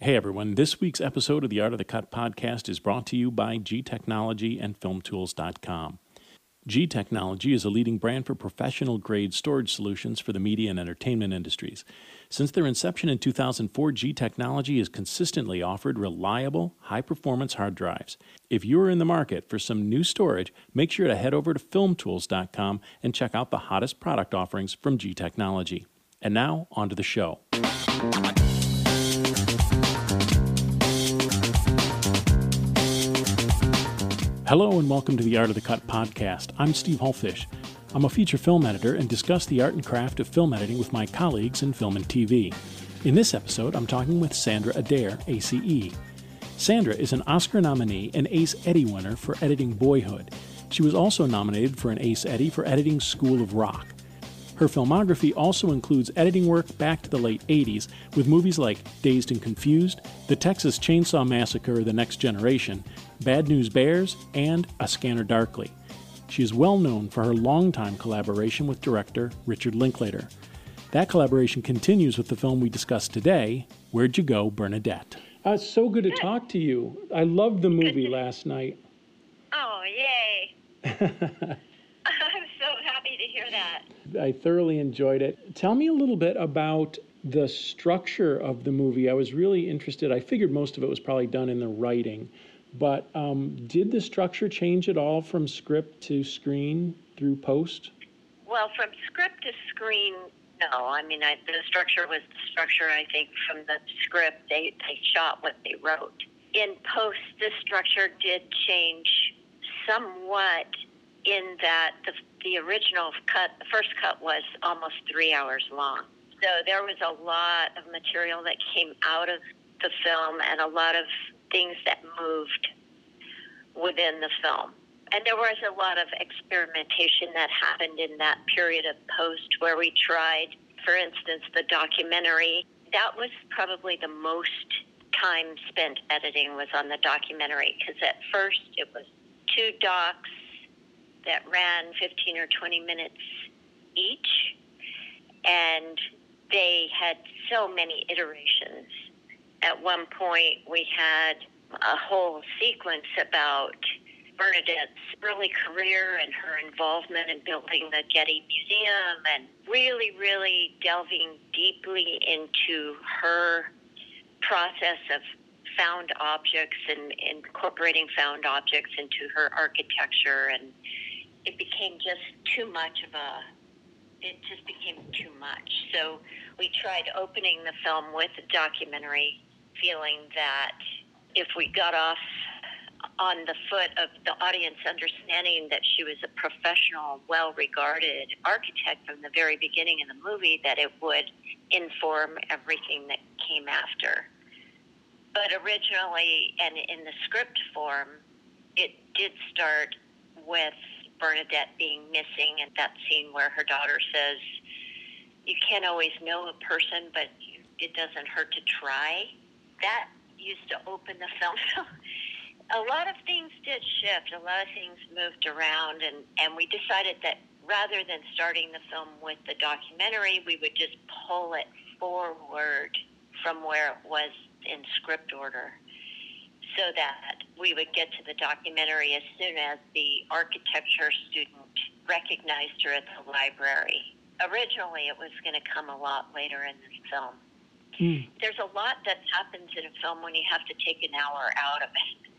Hey everyone, this week's episode of the Art of the Cut podcast is brought to you by G Technology and FilmTools.com. G Technology is a leading brand for professional grade storage solutions for the media and entertainment industries. Since their inception in 2004, G Technology has consistently offered reliable, high performance hard drives. If you're in the market for some new storage, make sure to head over to FilmTools.com and check out the hottest product offerings from G Technology. And now, on to the show. Hello and welcome to the Art of the Cut podcast. I'm Steve Hullfish. I'm a feature film editor and discuss the art and craft of film editing with my colleagues in film and TV. In this episode, I'm talking with Sandra Adair, ACE. Sandra is an Oscar nominee and Ace Eddie winner for editing Boyhood. She was also nominated for an Ace Eddie for editing School of Rock. Her filmography also includes editing work back to the late 80s with movies like Dazed and Confused, The Texas Chainsaw Massacre The Next Generation, Bad News Bears, and A Scanner Darkly. She is well known for her longtime collaboration with director Richard Linklater. That collaboration continues with the film we discussed today, Where'd You Go, Bernadette? Uh, it's so good to talk to you. I loved the movie last night. Oh, yay. I thoroughly enjoyed it. Tell me a little bit about the structure of the movie. I was really interested. I figured most of it was probably done in the writing, but um, did the structure change at all from script to screen through post? Well, from script to screen, no. I mean, I, the structure was the structure, I think, from the script. They, they shot what they wrote. In post, the structure did change somewhat in that the, the original cut, the first cut was almost three hours long. So there was a lot of material that came out of the film and a lot of things that moved within the film. And there was a lot of experimentation that happened in that period of post where we tried, for instance, the documentary. That was probably the most time spent editing was on the documentary because at first it was two docs that ran 15 or 20 minutes each, and they had so many iterations. At one point, we had a whole sequence about Bernadette's early career and her involvement in building the Getty Museum and really, really delving deeply into her process of found objects and incorporating found objects into her architecture and it became just too much of a it just became too much. So we tried opening the film with a documentary, feeling that if we got off on the foot of the audience understanding that she was a professional, well regarded architect from the very beginning in the movie, that it would inform everything that came after. But originally, and in the script form, it did start with Bernadette being missing and that scene where her daughter says, You can't always know a person, but it doesn't hurt to try. That used to open the film. a lot of things did shift, a lot of things moved around, and, and we decided that rather than starting the film with the documentary, we would just pull it forward from where it was in script order so that we would get to the documentary as soon as the architecture student recognized her at the library. Originally, it was going to come a lot later in the film. Mm. There's a lot that happens in a film when you have to take an hour out of it.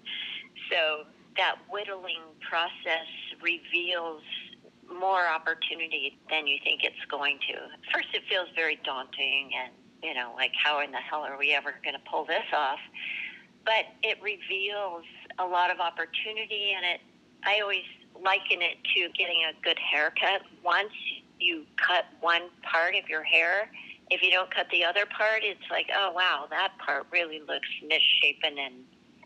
So that whittling process reveals more opportunity than you think it's going to. First, it feels very daunting and, you know, like, how in the hell are we ever going to pull this off? But it reveals a lot of opportunity and it I always liken it to getting a good haircut. Once you cut one part of your hair, if you don't cut the other part, it's like, oh wow, that part really looks misshapen and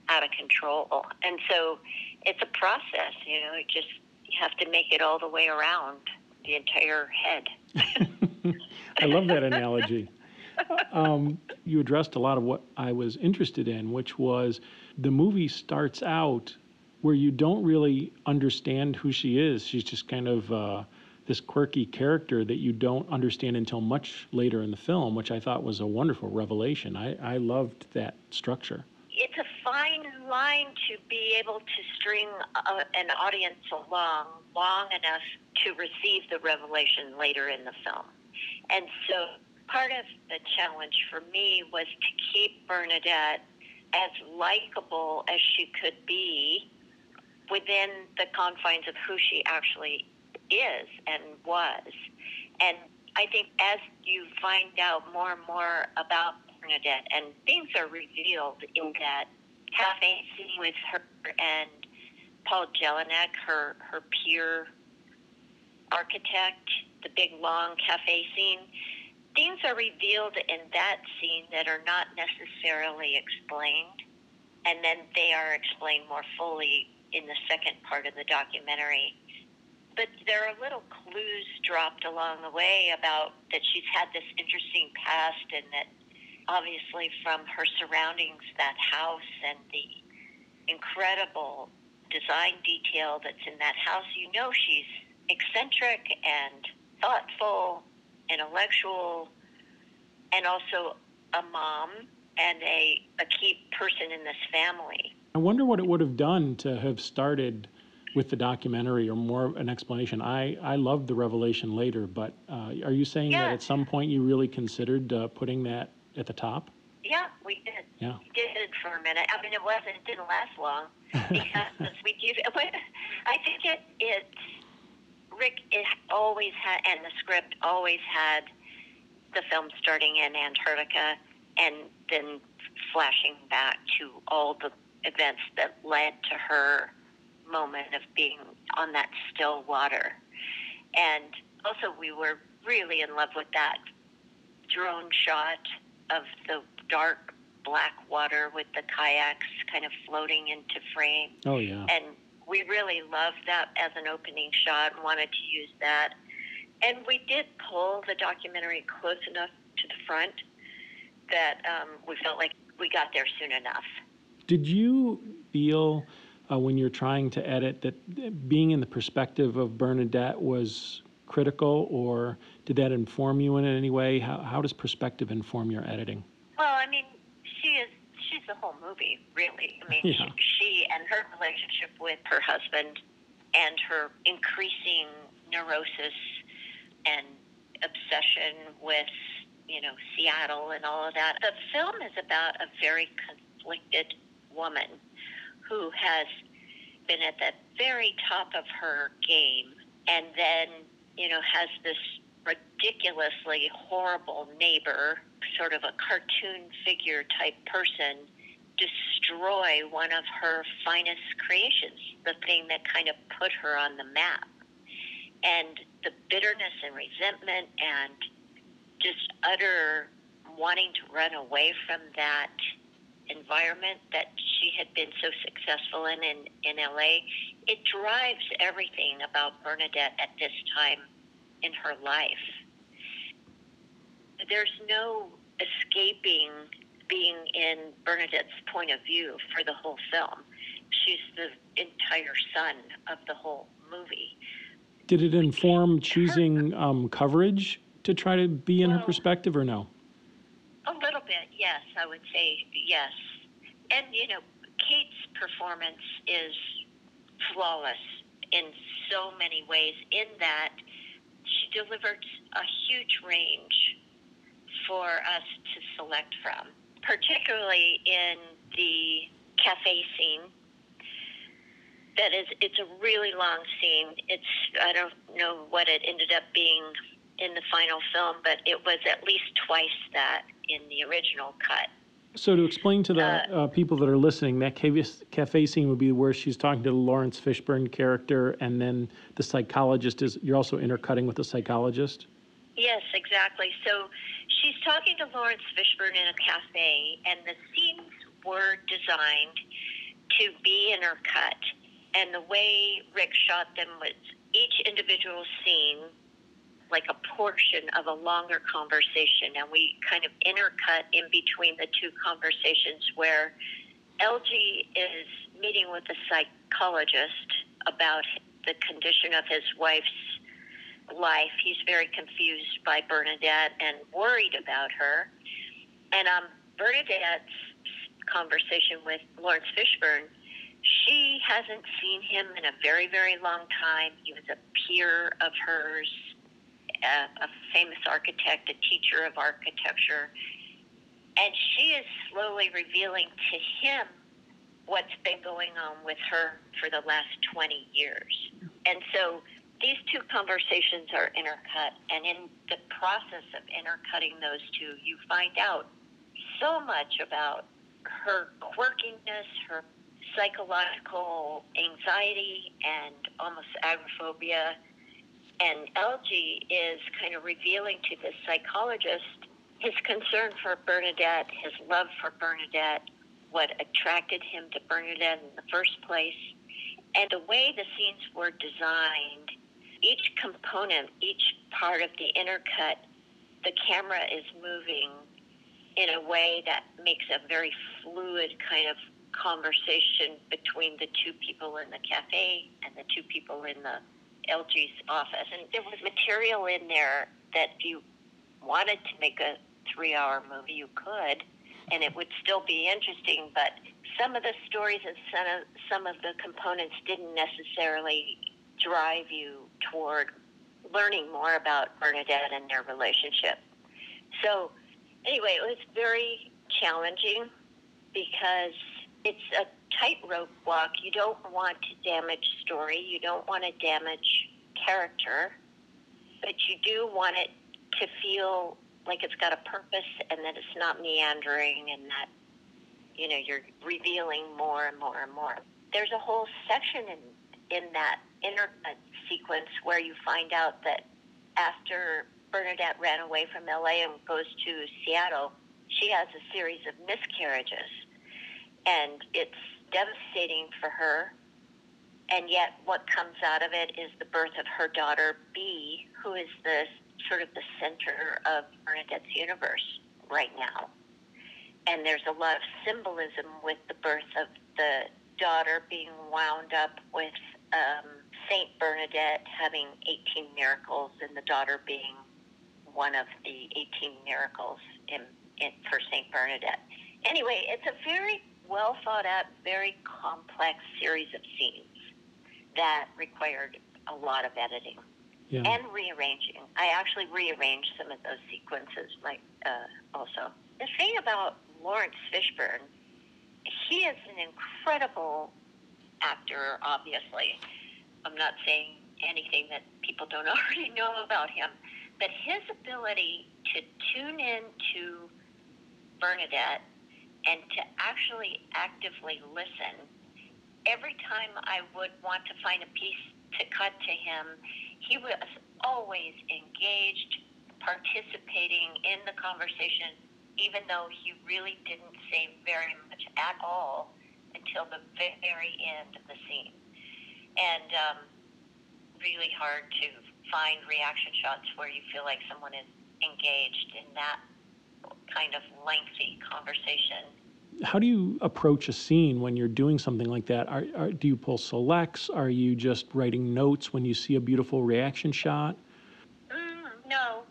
out of control. And so it's a process, you know, you just you have to make it all the way around the entire head. I love that analogy um, you addressed a lot of what I was interested in, which was the movie starts out where you don't really understand who she is. She's just kind of uh, this quirky character that you don't understand until much later in the film, which I thought was a wonderful revelation. I, I loved that structure. It's a fine line to be able to string a, an audience along long enough to receive the revelation later in the film. And so part of the challenge for me was to keep Bernadette as likable as she could be within the confines of who she actually is and was. And I think as you find out more and more about Bernadette, and things are revealed in that cafe scene with her and Paul Jellinek, her her peer architect, the big long cafe scene. Things are revealed in that scene that are not necessarily explained, and then they are explained more fully in the second part of the documentary. But there are little clues dropped along the way about that she's had this interesting past, and that obviously from her surroundings, that house and the incredible design detail that's in that house, you know she's eccentric and thoughtful, intellectual, and also a mom and a, a key person in this family. I wonder what it would have done to have started with the documentary or more an explanation. I, I loved the revelation later, but uh, are you saying yeah. that at some point you really considered uh, putting that at the top? Yeah, we did. Yeah. We did for a minute. I mean, it wasn't, it didn't last long because we do, I think it, it, Rick it always had, and the script always had the film starting in Antarctica and then flashing back to all the events that led to her moment of being on that still water. And also, we were really in love with that drone shot of the dark black water with the kayaks kind of floating into frame. Oh, yeah. And we really loved that as an opening shot and wanted to use that. And we did pull the documentary close enough to the front that um, we felt like we got there soon enough. Did you feel uh, when you're trying to edit that being in the perspective of Bernadette was critical, or did that inform you in any way? How, how does perspective inform your editing? Well, I mean, she is she's the whole movie, really. I mean, yeah. she, she and her relationship with her husband and her increasing neurosis and obsession with, you know, Seattle and all of that. The film is about a very conflicted woman who has been at the very top of her game and then, you know, has this ridiculously horrible neighbor, sort of a cartoon figure type person, destroy one of her finest creations, the thing that kind of put her on the map. And the bitterness and resentment and just utter wanting to run away from that environment that she had been so successful in, in in LA, it drives everything about Bernadette at this time in her life. There's no escaping being in Bernadette's point of view for the whole film. She's the entire sun of the whole movie. Did it inform choosing um, coverage to try to be in well, her perspective or no? A little bit, yes, I would say yes. And, you know, Kate's performance is flawless in so many ways, in that she delivered a huge range for us to select from, particularly in the cafe scene. That is, it's a really long scene. It's, I don't know what it ended up being in the final film, but it was at least twice that in the original cut. So to explain to the uh, uh, people that are listening, that cafe, cafe scene would be where she's talking to the Laurence Fishburne character, and then the psychologist is. You're also intercutting with the psychologist. Yes, exactly. So she's talking to Laurence Fishburne in a cafe, and the scenes were designed to be intercut. And the way Rick shot them was each individual scene like a portion of a longer conversation, and we kind of intercut in between the two conversations where Elgie is meeting with a psychologist about the condition of his wife's life. He's very confused by Bernadette and worried about her. And um, Bernadette's conversation with Laurence Fishburne, she hasn't seen him in a very, very long time. He was a peer of hers, a, a famous architect, a teacher of architecture. And she is slowly revealing to him what's been going on with her for the last 20 years. And so these two conversations are intercut. And in the process of intercutting those two, you find out so much about her quirkiness, her psychological anxiety, and almost agoraphobia. And Elgie is kind of revealing to this psychologist his concern for Bernadette, his love for Bernadette, what attracted him to Bernadette in the first place, and the way the scenes were designed. Each component, each part of the intercut, the camera is moving in a way that makes a very fluid kind of conversation between the two people in the cafe and the two people in the Elgie's office. And there was material in there that if you wanted to make a three hour movie, you could, and it would still be interesting. But some of the stories and some of, some of the components didn't necessarily drive you toward learning more about Bernadette and their relationship. So, anyway, it was very challenging because it's a tightrope walk. You don't want to damage story, you don't want to damage character, but you do want it to feel like it's got a purpose and that it's not meandering and that you know you're revealing more and more and more. There's a whole section in in that inner sequence where you find out that after Bernadette ran away from LA and goes to Seattle, she has a series of miscarriages and it's devastating for her. And yet, what comes out of it is the birth of her daughter, B, who is the sort of the center of Bernadette's universe right now. And there's a lot of symbolism with the birth of the daughter being wound up with um, Saint Bernadette having 18 miracles, and the daughter being one of the 18 miracles in, in for Saint Bernadette. Anyway, it's a very well thought out, very complex series of scenes that required a lot of editing yeah. and rearranging. I actually rearranged some of those sequences, like uh, also. The thing about Laurence Fishburne, he is an incredible actor. Obviously, I'm not saying anything that people don't already know about him, but his ability to tune in to Bernadette and to actually actively listen. Every time I would want to find a piece to cut to him, he was always engaged, participating in the conversation, even though he really didn't say very much at all until the very end of the scene. And um, really hard to find reaction shots where you feel like someone is engaged in that kind of lengthy conversation. How do you approach a scene when you're doing something like that? Are, are, do you pull selects? Are you just writing notes when you see a beautiful reaction shot? Mm, no,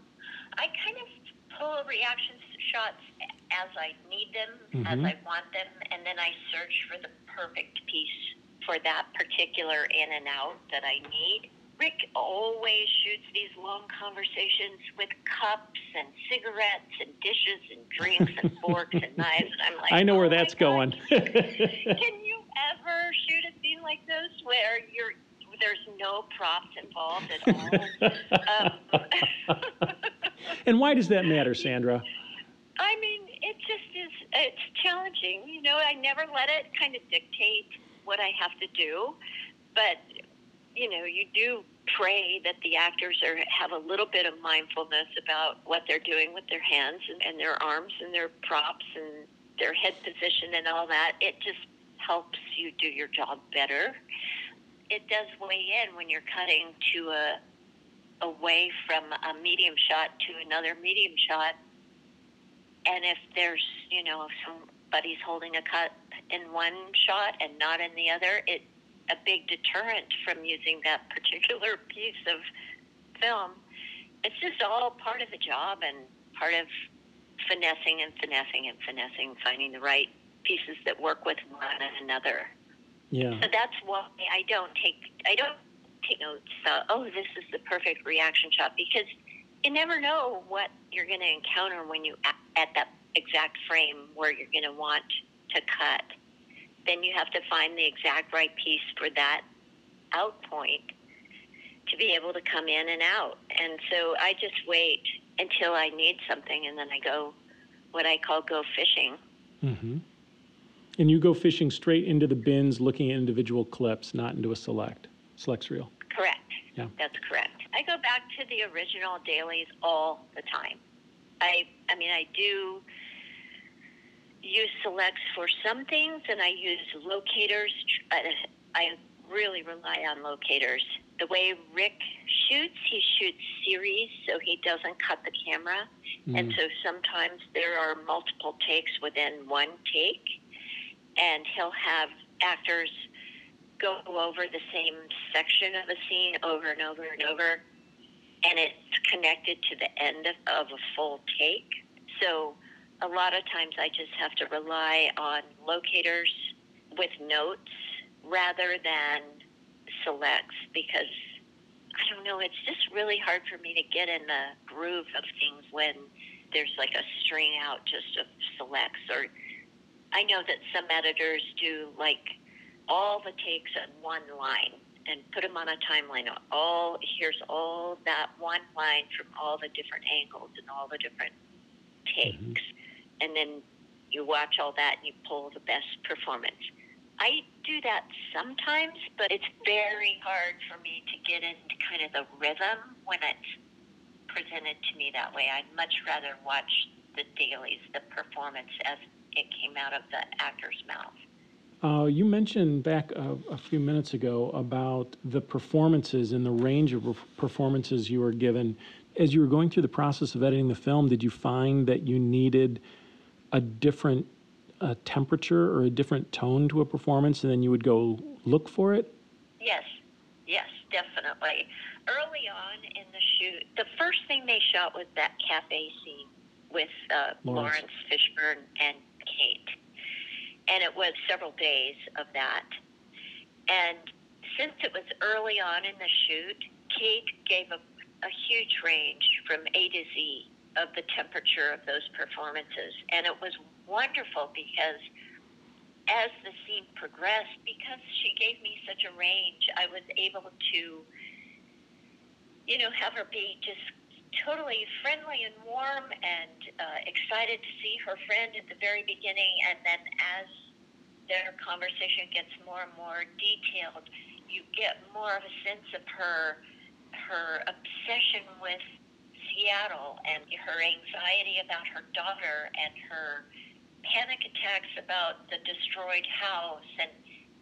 I kind of pull reaction shots as I need them, mm-hmm. as I want them, and then I search for the perfect piece for that particular in and out that I need. Rick always shoots these long conversations with cups and cigarettes and dishes and drinks and forks and knives. And I'm like, I know where oh that's going. can you ever shoot a scene like this where you're there's no props involved at all? um, and why does that matter, Sandra? I mean, it just is. It's challenging. You know, I never let it kind of dictate what I have to do, but you know, you do pray that the actors are have a little bit of mindfulness about what they're doing with their hands and, and their arms and their props and their head position and all that. It just helps you do your job better. It does weigh in when you're cutting to a away from a medium shot to another medium shot. And if there's, you know, somebody's holding a cut in one shot and not in the other, it a big deterrent from using that particular piece of film. It's just all part of the job and part of finessing and finessing and finessing, finding the right pieces that work with one another. Yeah. So that's why I don't take I don't take notes. Uh, oh, this is the perfect reaction shot because you never know what you're going to encounter when you at that exact frame where you're going to want to cut. Then you have to find the exact right piece for that out point to be able to come in and out. And so I just wait until I need something, and then I go what I call go fishing. Mm-hmm. And you go fishing straight into the bins, looking at individual clips, not into a select selects reel. Correct. Yeah. That's correct. I go back to the original dailies all the time. I I mean I do use selects for some things, and I use locators. I really rely on locators. The way Rick shoots, he shoots series, so he doesn't cut the camera. Mm. And so sometimes there are multiple takes within one take, and he'll have actors go over the same section of a scene over and over and over, and it's connected to the end of, of a full take. So a lot of times I just have to rely on locators with notes rather than selects because I don't know, it's just really hard for me to get in the groove of things when there's like a string out just of selects or I know that some editors do like all the takes on one line and put them on a timeline. All here's all that one line from all the different angles and all the different takes, mm-hmm. And then you watch all that and you pull the best performance. I do that sometimes, but it's very hard for me to get into kind of the rhythm when it's presented to me that way. I'd much rather watch the dailies, the performance as it came out of the actor's mouth. Uh, you mentioned back a, a, few minutes ago about the performances and the range of performances you were given. As you were going through the process of editing the film, did you find that you needed a different uh, temperature or a different tone to a performance, and then you would go look for it? Yes, yes, definitely. Early on in the shoot, the first thing they shot was that cafe scene with uh, Laurence. Laurence Fishburne and Kate and it was several days of that. And since it was early on in the shoot, Kate gave a, a huge range from A to Z of the temperature of those performances. And it was wonderful because as the scene progressed, because she gave me such a range, I was able to, you know, have her be just totally friendly and warm and uh, excited to see her friend at the very beginning. And then as their conversation gets more and more detailed, you get more of a sense of her her obsession with Seattle and her anxiety about her daughter and her panic attacks about the destroyed house and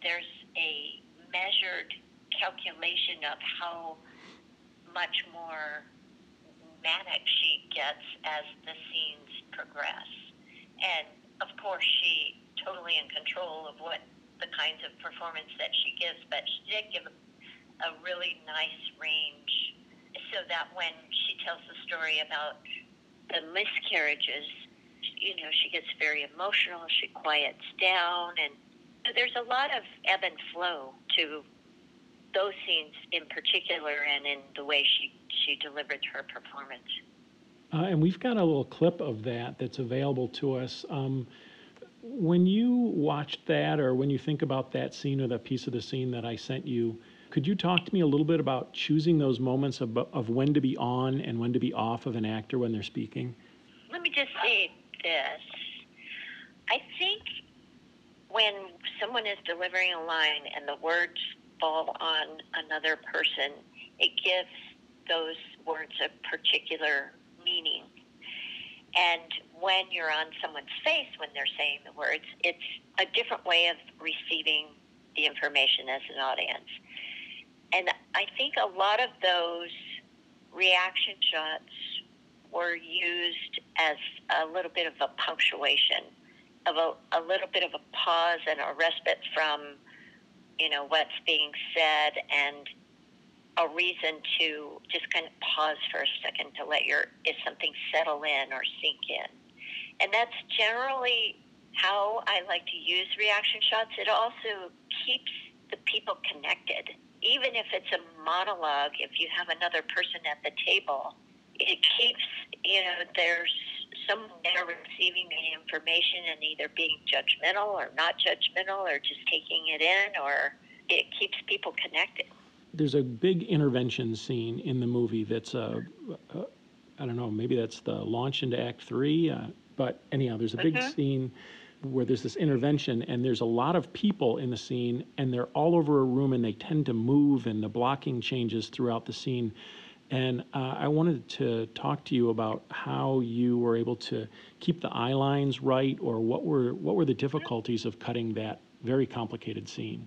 there's a measured calculation of how much more manic she gets as the scenes progress. And of course, she totally in control of what the kinds of performance that she gives, but she did give a, a really nice range so that when tells the story about the miscarriages, you know, she gets very emotional, she quiets down, and there's a lot of ebb and flow to those scenes in particular and in the way she, she delivered her performance. Uh, and we've got a little clip of that that's available to us. Um, when you watch that, or when you think about that scene or that piece of the scene that I sent you, could you talk to me a little bit about choosing those moments of, of when to be on and when to be off of an actor when they're speaking? Let me just say this. I think when someone is delivering a line and the words fall on another person, it gives those words a particular meaning. And when you're on someone's face when they're saying the words, it's a different way of receiving the information as an audience. And I think a lot of those reaction shots were used as a little bit of a punctuation, of a, a little bit of a pause and a respite from, you know, what's being said and a reason to just kind of pause for a second to let your if something settle in or sink in. And that's generally how I like to use reaction shots. It also keeps the people connected. Even if it's a monologue, if you have another person at the table, it keeps, you know, there's someone there receiving the information and either being judgmental or not judgmental or just taking it in or it keeps people connected. There's a big intervention scene in the movie that's a, a I don't know, maybe that's the launch into Act Three, uh, but anyhow, there's a big mm-hmm. scene where there's this intervention and there's a lot of people in the scene and they're all over a room and they tend to move and the blocking changes throughout the scene. And uh, I wanted to talk to you about how you were able to keep the eye lines right, or what were what were the difficulties of cutting that very complicated scene.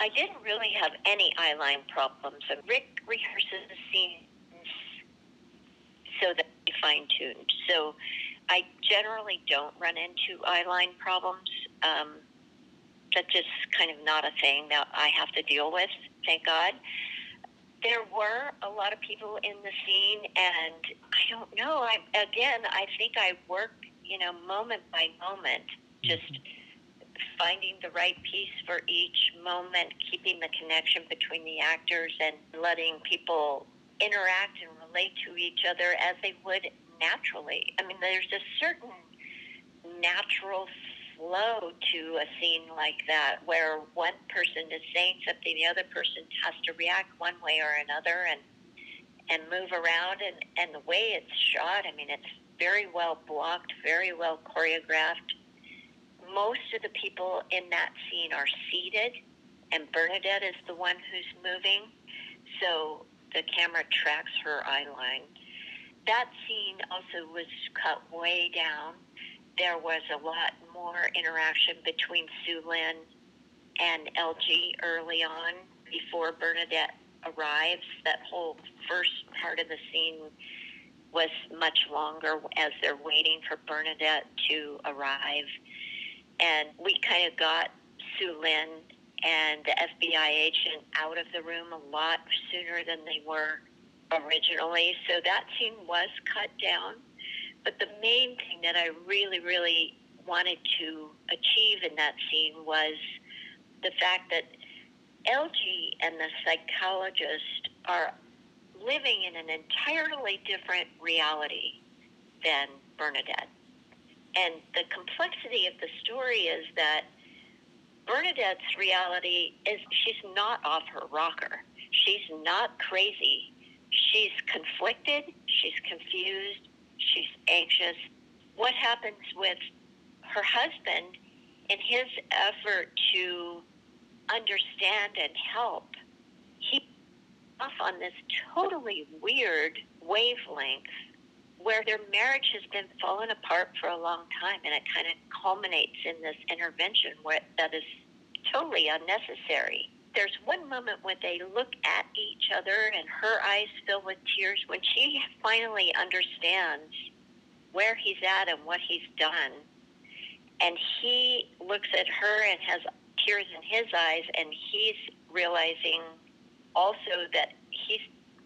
I didn't really have any eye line problems. And Rick rehearses the scenes so that they fine tuned. So I generally don't run into eye line problems. Um, that's just kind of not a thing that I have to deal with. Thank God there were a lot of people in the scene, and I don't know. I again, I think I work, you know, moment by moment, just finding the right piece for each moment, keeping the connection between the actors, and letting people interact and relate to each other as they would naturally. I mean, there's a certain natural flow to a scene like that where one person is saying something, the other person has to react one way or another and and move around and, and the way it's shot, I mean it's very well blocked, very well choreographed. Most of the people in that scene are seated and Bernadette is the one who's moving. So the camera tracks her eye line. That scene also was cut way down there was a lot more interaction between Soo-Lin and Elgie early on before Bernadette arrives. That whole first part of the scene was much longer as they're waiting for Bernadette to arrive. And we kind of got Soo-Lin and the FBI agent out of the room a lot sooner than they were originally. So that scene was cut down. But the main thing that I really, really wanted to achieve in that scene was the fact that Elgie and the psychologist are living in an entirely different reality than Bernadette. And the complexity of the story is that Bernadette's reality is she's not off her rocker. She's not crazy. She's conflicted. She's confused she's anxious. What happens with her husband in his effort to understand and help? He off on this totally weird wavelength where their marriage has been falling apart for a long time and it kind of culminates in this intervention where that is totally unnecessary there's one moment when they look at each other and her eyes fill with tears when she finally understands where he's at and what he's done. And he looks at her and has tears in his eyes, and he's realizing also that he's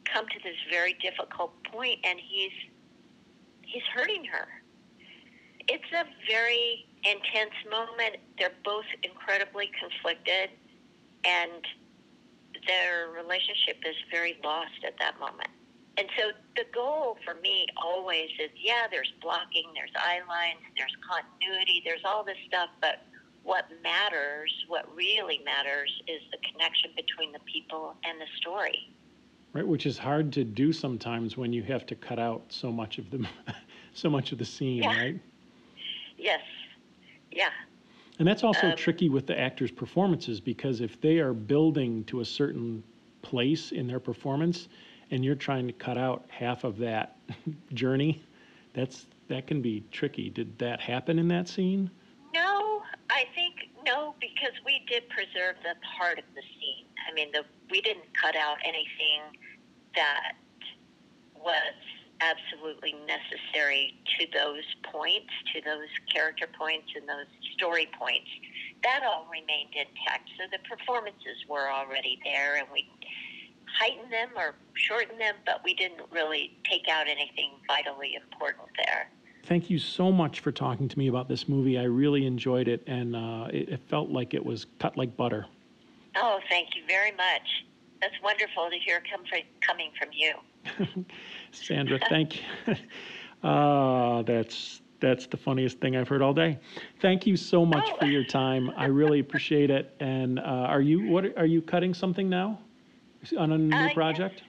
come to this very difficult point and he's he's hurting her. It's a very intense moment. They're both incredibly conflicted and their relationship is very lost at that moment. And so the goal for me always is yeah, there's blocking, there's eye lines, there's continuity, there's all this stuff, but what matters, what really matters, is the connection between the people and the story. Right, which is hard to do sometimes when you have to cut out so much of the so much of the scene, yeah. right? Yes. Yeah. And that's also um, tricky with the actors' performances because if they are building to a certain place in their performance and you're trying to cut out half of that journey, that's that can be tricky. Did that happen in that scene? No, I think no, because we did preserve the part of the scene. I mean, the we didn't cut out anything that was absolutely necessary to those points, to those character points and those story points. That all remained intact. So the performances were already there, and we heightened them or shortened them, but we didn't really take out anything vitally important there. Thank you so much for talking to me about this movie. I really enjoyed it, and uh, it, it felt like it was cut like butter. Oh, thank you very much. That's wonderful to hear come from, coming from you. Sandra, thank you. uh, that's that's the funniest thing I've heard all day. Thank you so much Oh. for your time. I really appreciate it. And uh, are you what are you cutting something now on a new Uh, yes. project?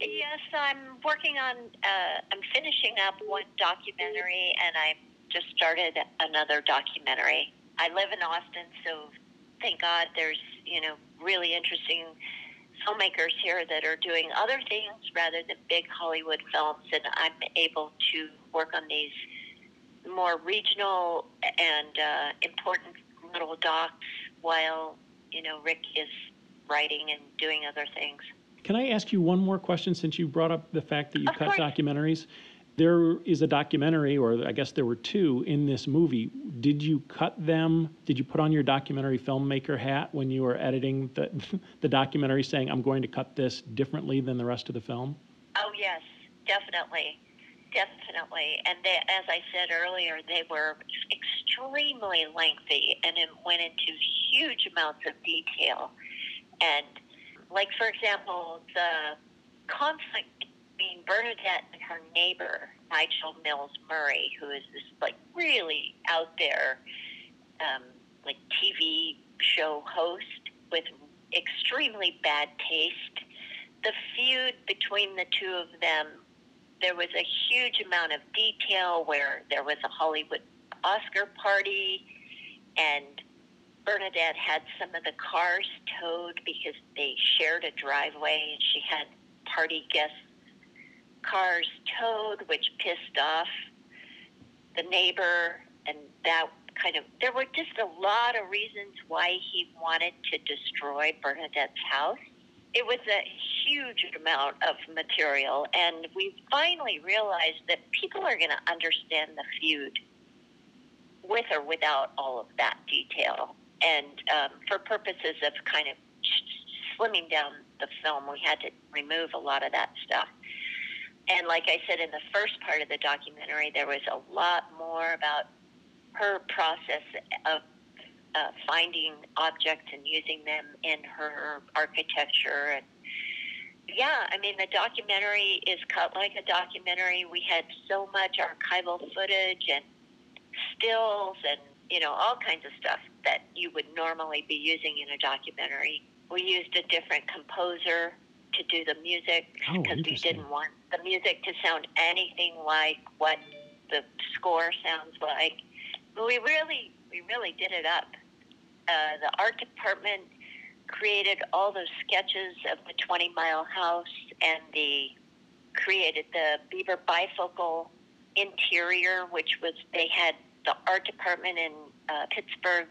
Yes, I'm working on. Uh, I'm finishing up one documentary, and I just started another documentary. I live in Austin, so thank God there's you know really interesting filmmakers here that are doing other things rather than big Hollywood films, and I'm able to work on these more regional and uh, important little docs while you know Rick is writing and doing other things. Can I ask you one more question since you brought up the fact that you Of cut course. documentaries? There is a documentary, or I guess there were two in this movie. Did you cut them? Did you put on your documentary filmmaker hat when you were editing the, the documentary saying, I'm going to cut this differently than the rest of the film? Oh yes, definitely, definitely. And they, as I said earlier, they were extremely lengthy, and it went into huge amounts of detail. And like for example, the conflict between Bernadette and her neighbor Nigel Mills Murray, who is this like really out there, um, like TV show host with extremely bad taste the feud between the two of them, there was a huge amount of detail where there was a Hollywood Oscar party, and Bernadette had some of the cars towed because they shared a driveway, and she had party guest cars towed, which pissed off the neighbor, and that kind of there were just a lot of reasons why he wanted to destroy Bernadette's house it was a huge amount of material, and we finally realized that people are going to understand the feud with or without all of that detail. And um, for purposes of kind of slimming down the film, we had to remove a lot of that stuff. And like I said in the first part of the documentary, there was a lot more about her process of uh, finding objects and using them in her architecture. And yeah, I mean, the documentary is cut like a documentary. We had so much archival footage and stills and, you know, all kinds of stuff that you would normally be using in a documentary. We used a different composer to do the music Oh, because we didn't want the music to sound anything like what the score sounds like. But we really, we really did it up. Uh, the art department created all those sketches of the 20 Mile House and the created the Beeber bifocal interior, which was they had the art department in uh, Pittsburgh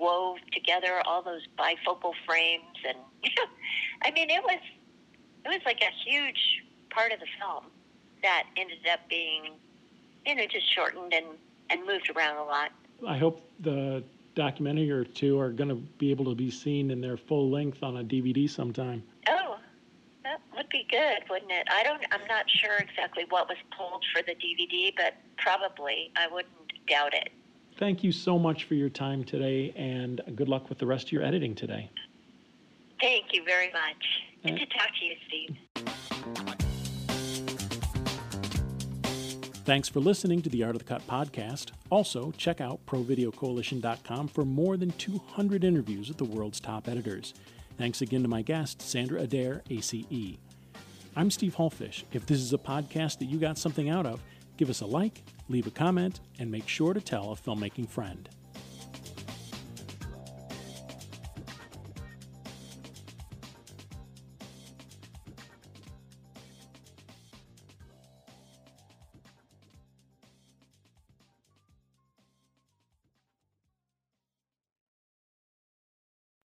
wove together all those bifocal frames, and I mean it was it was like a huge part of the film that ended up being you know just shortened and and moved around a lot. I hope the documentary or two are going to be able to be seen in their full length on a DVD sometime. Oh, that would be good, wouldn't it? I don't. I'm not sure exactly what was pulled for the DVD, but probably I wouldn't doubt it. Thank you so much for your time today, and good luck with the rest of your editing today. Thank you very much. Good Uh, to talk to you, Steve. Thanks for listening to the Art of the Cut podcast. Also, check out ProVideoCoalition.com for more than 200 interviews with the world's top editors. Thanks again to my guest, Sandra Adair, ACE. I'm Steve Hullfish. If this is a podcast that you got something out of, give us a like, leave a comment, and make sure to tell a filmmaking friend.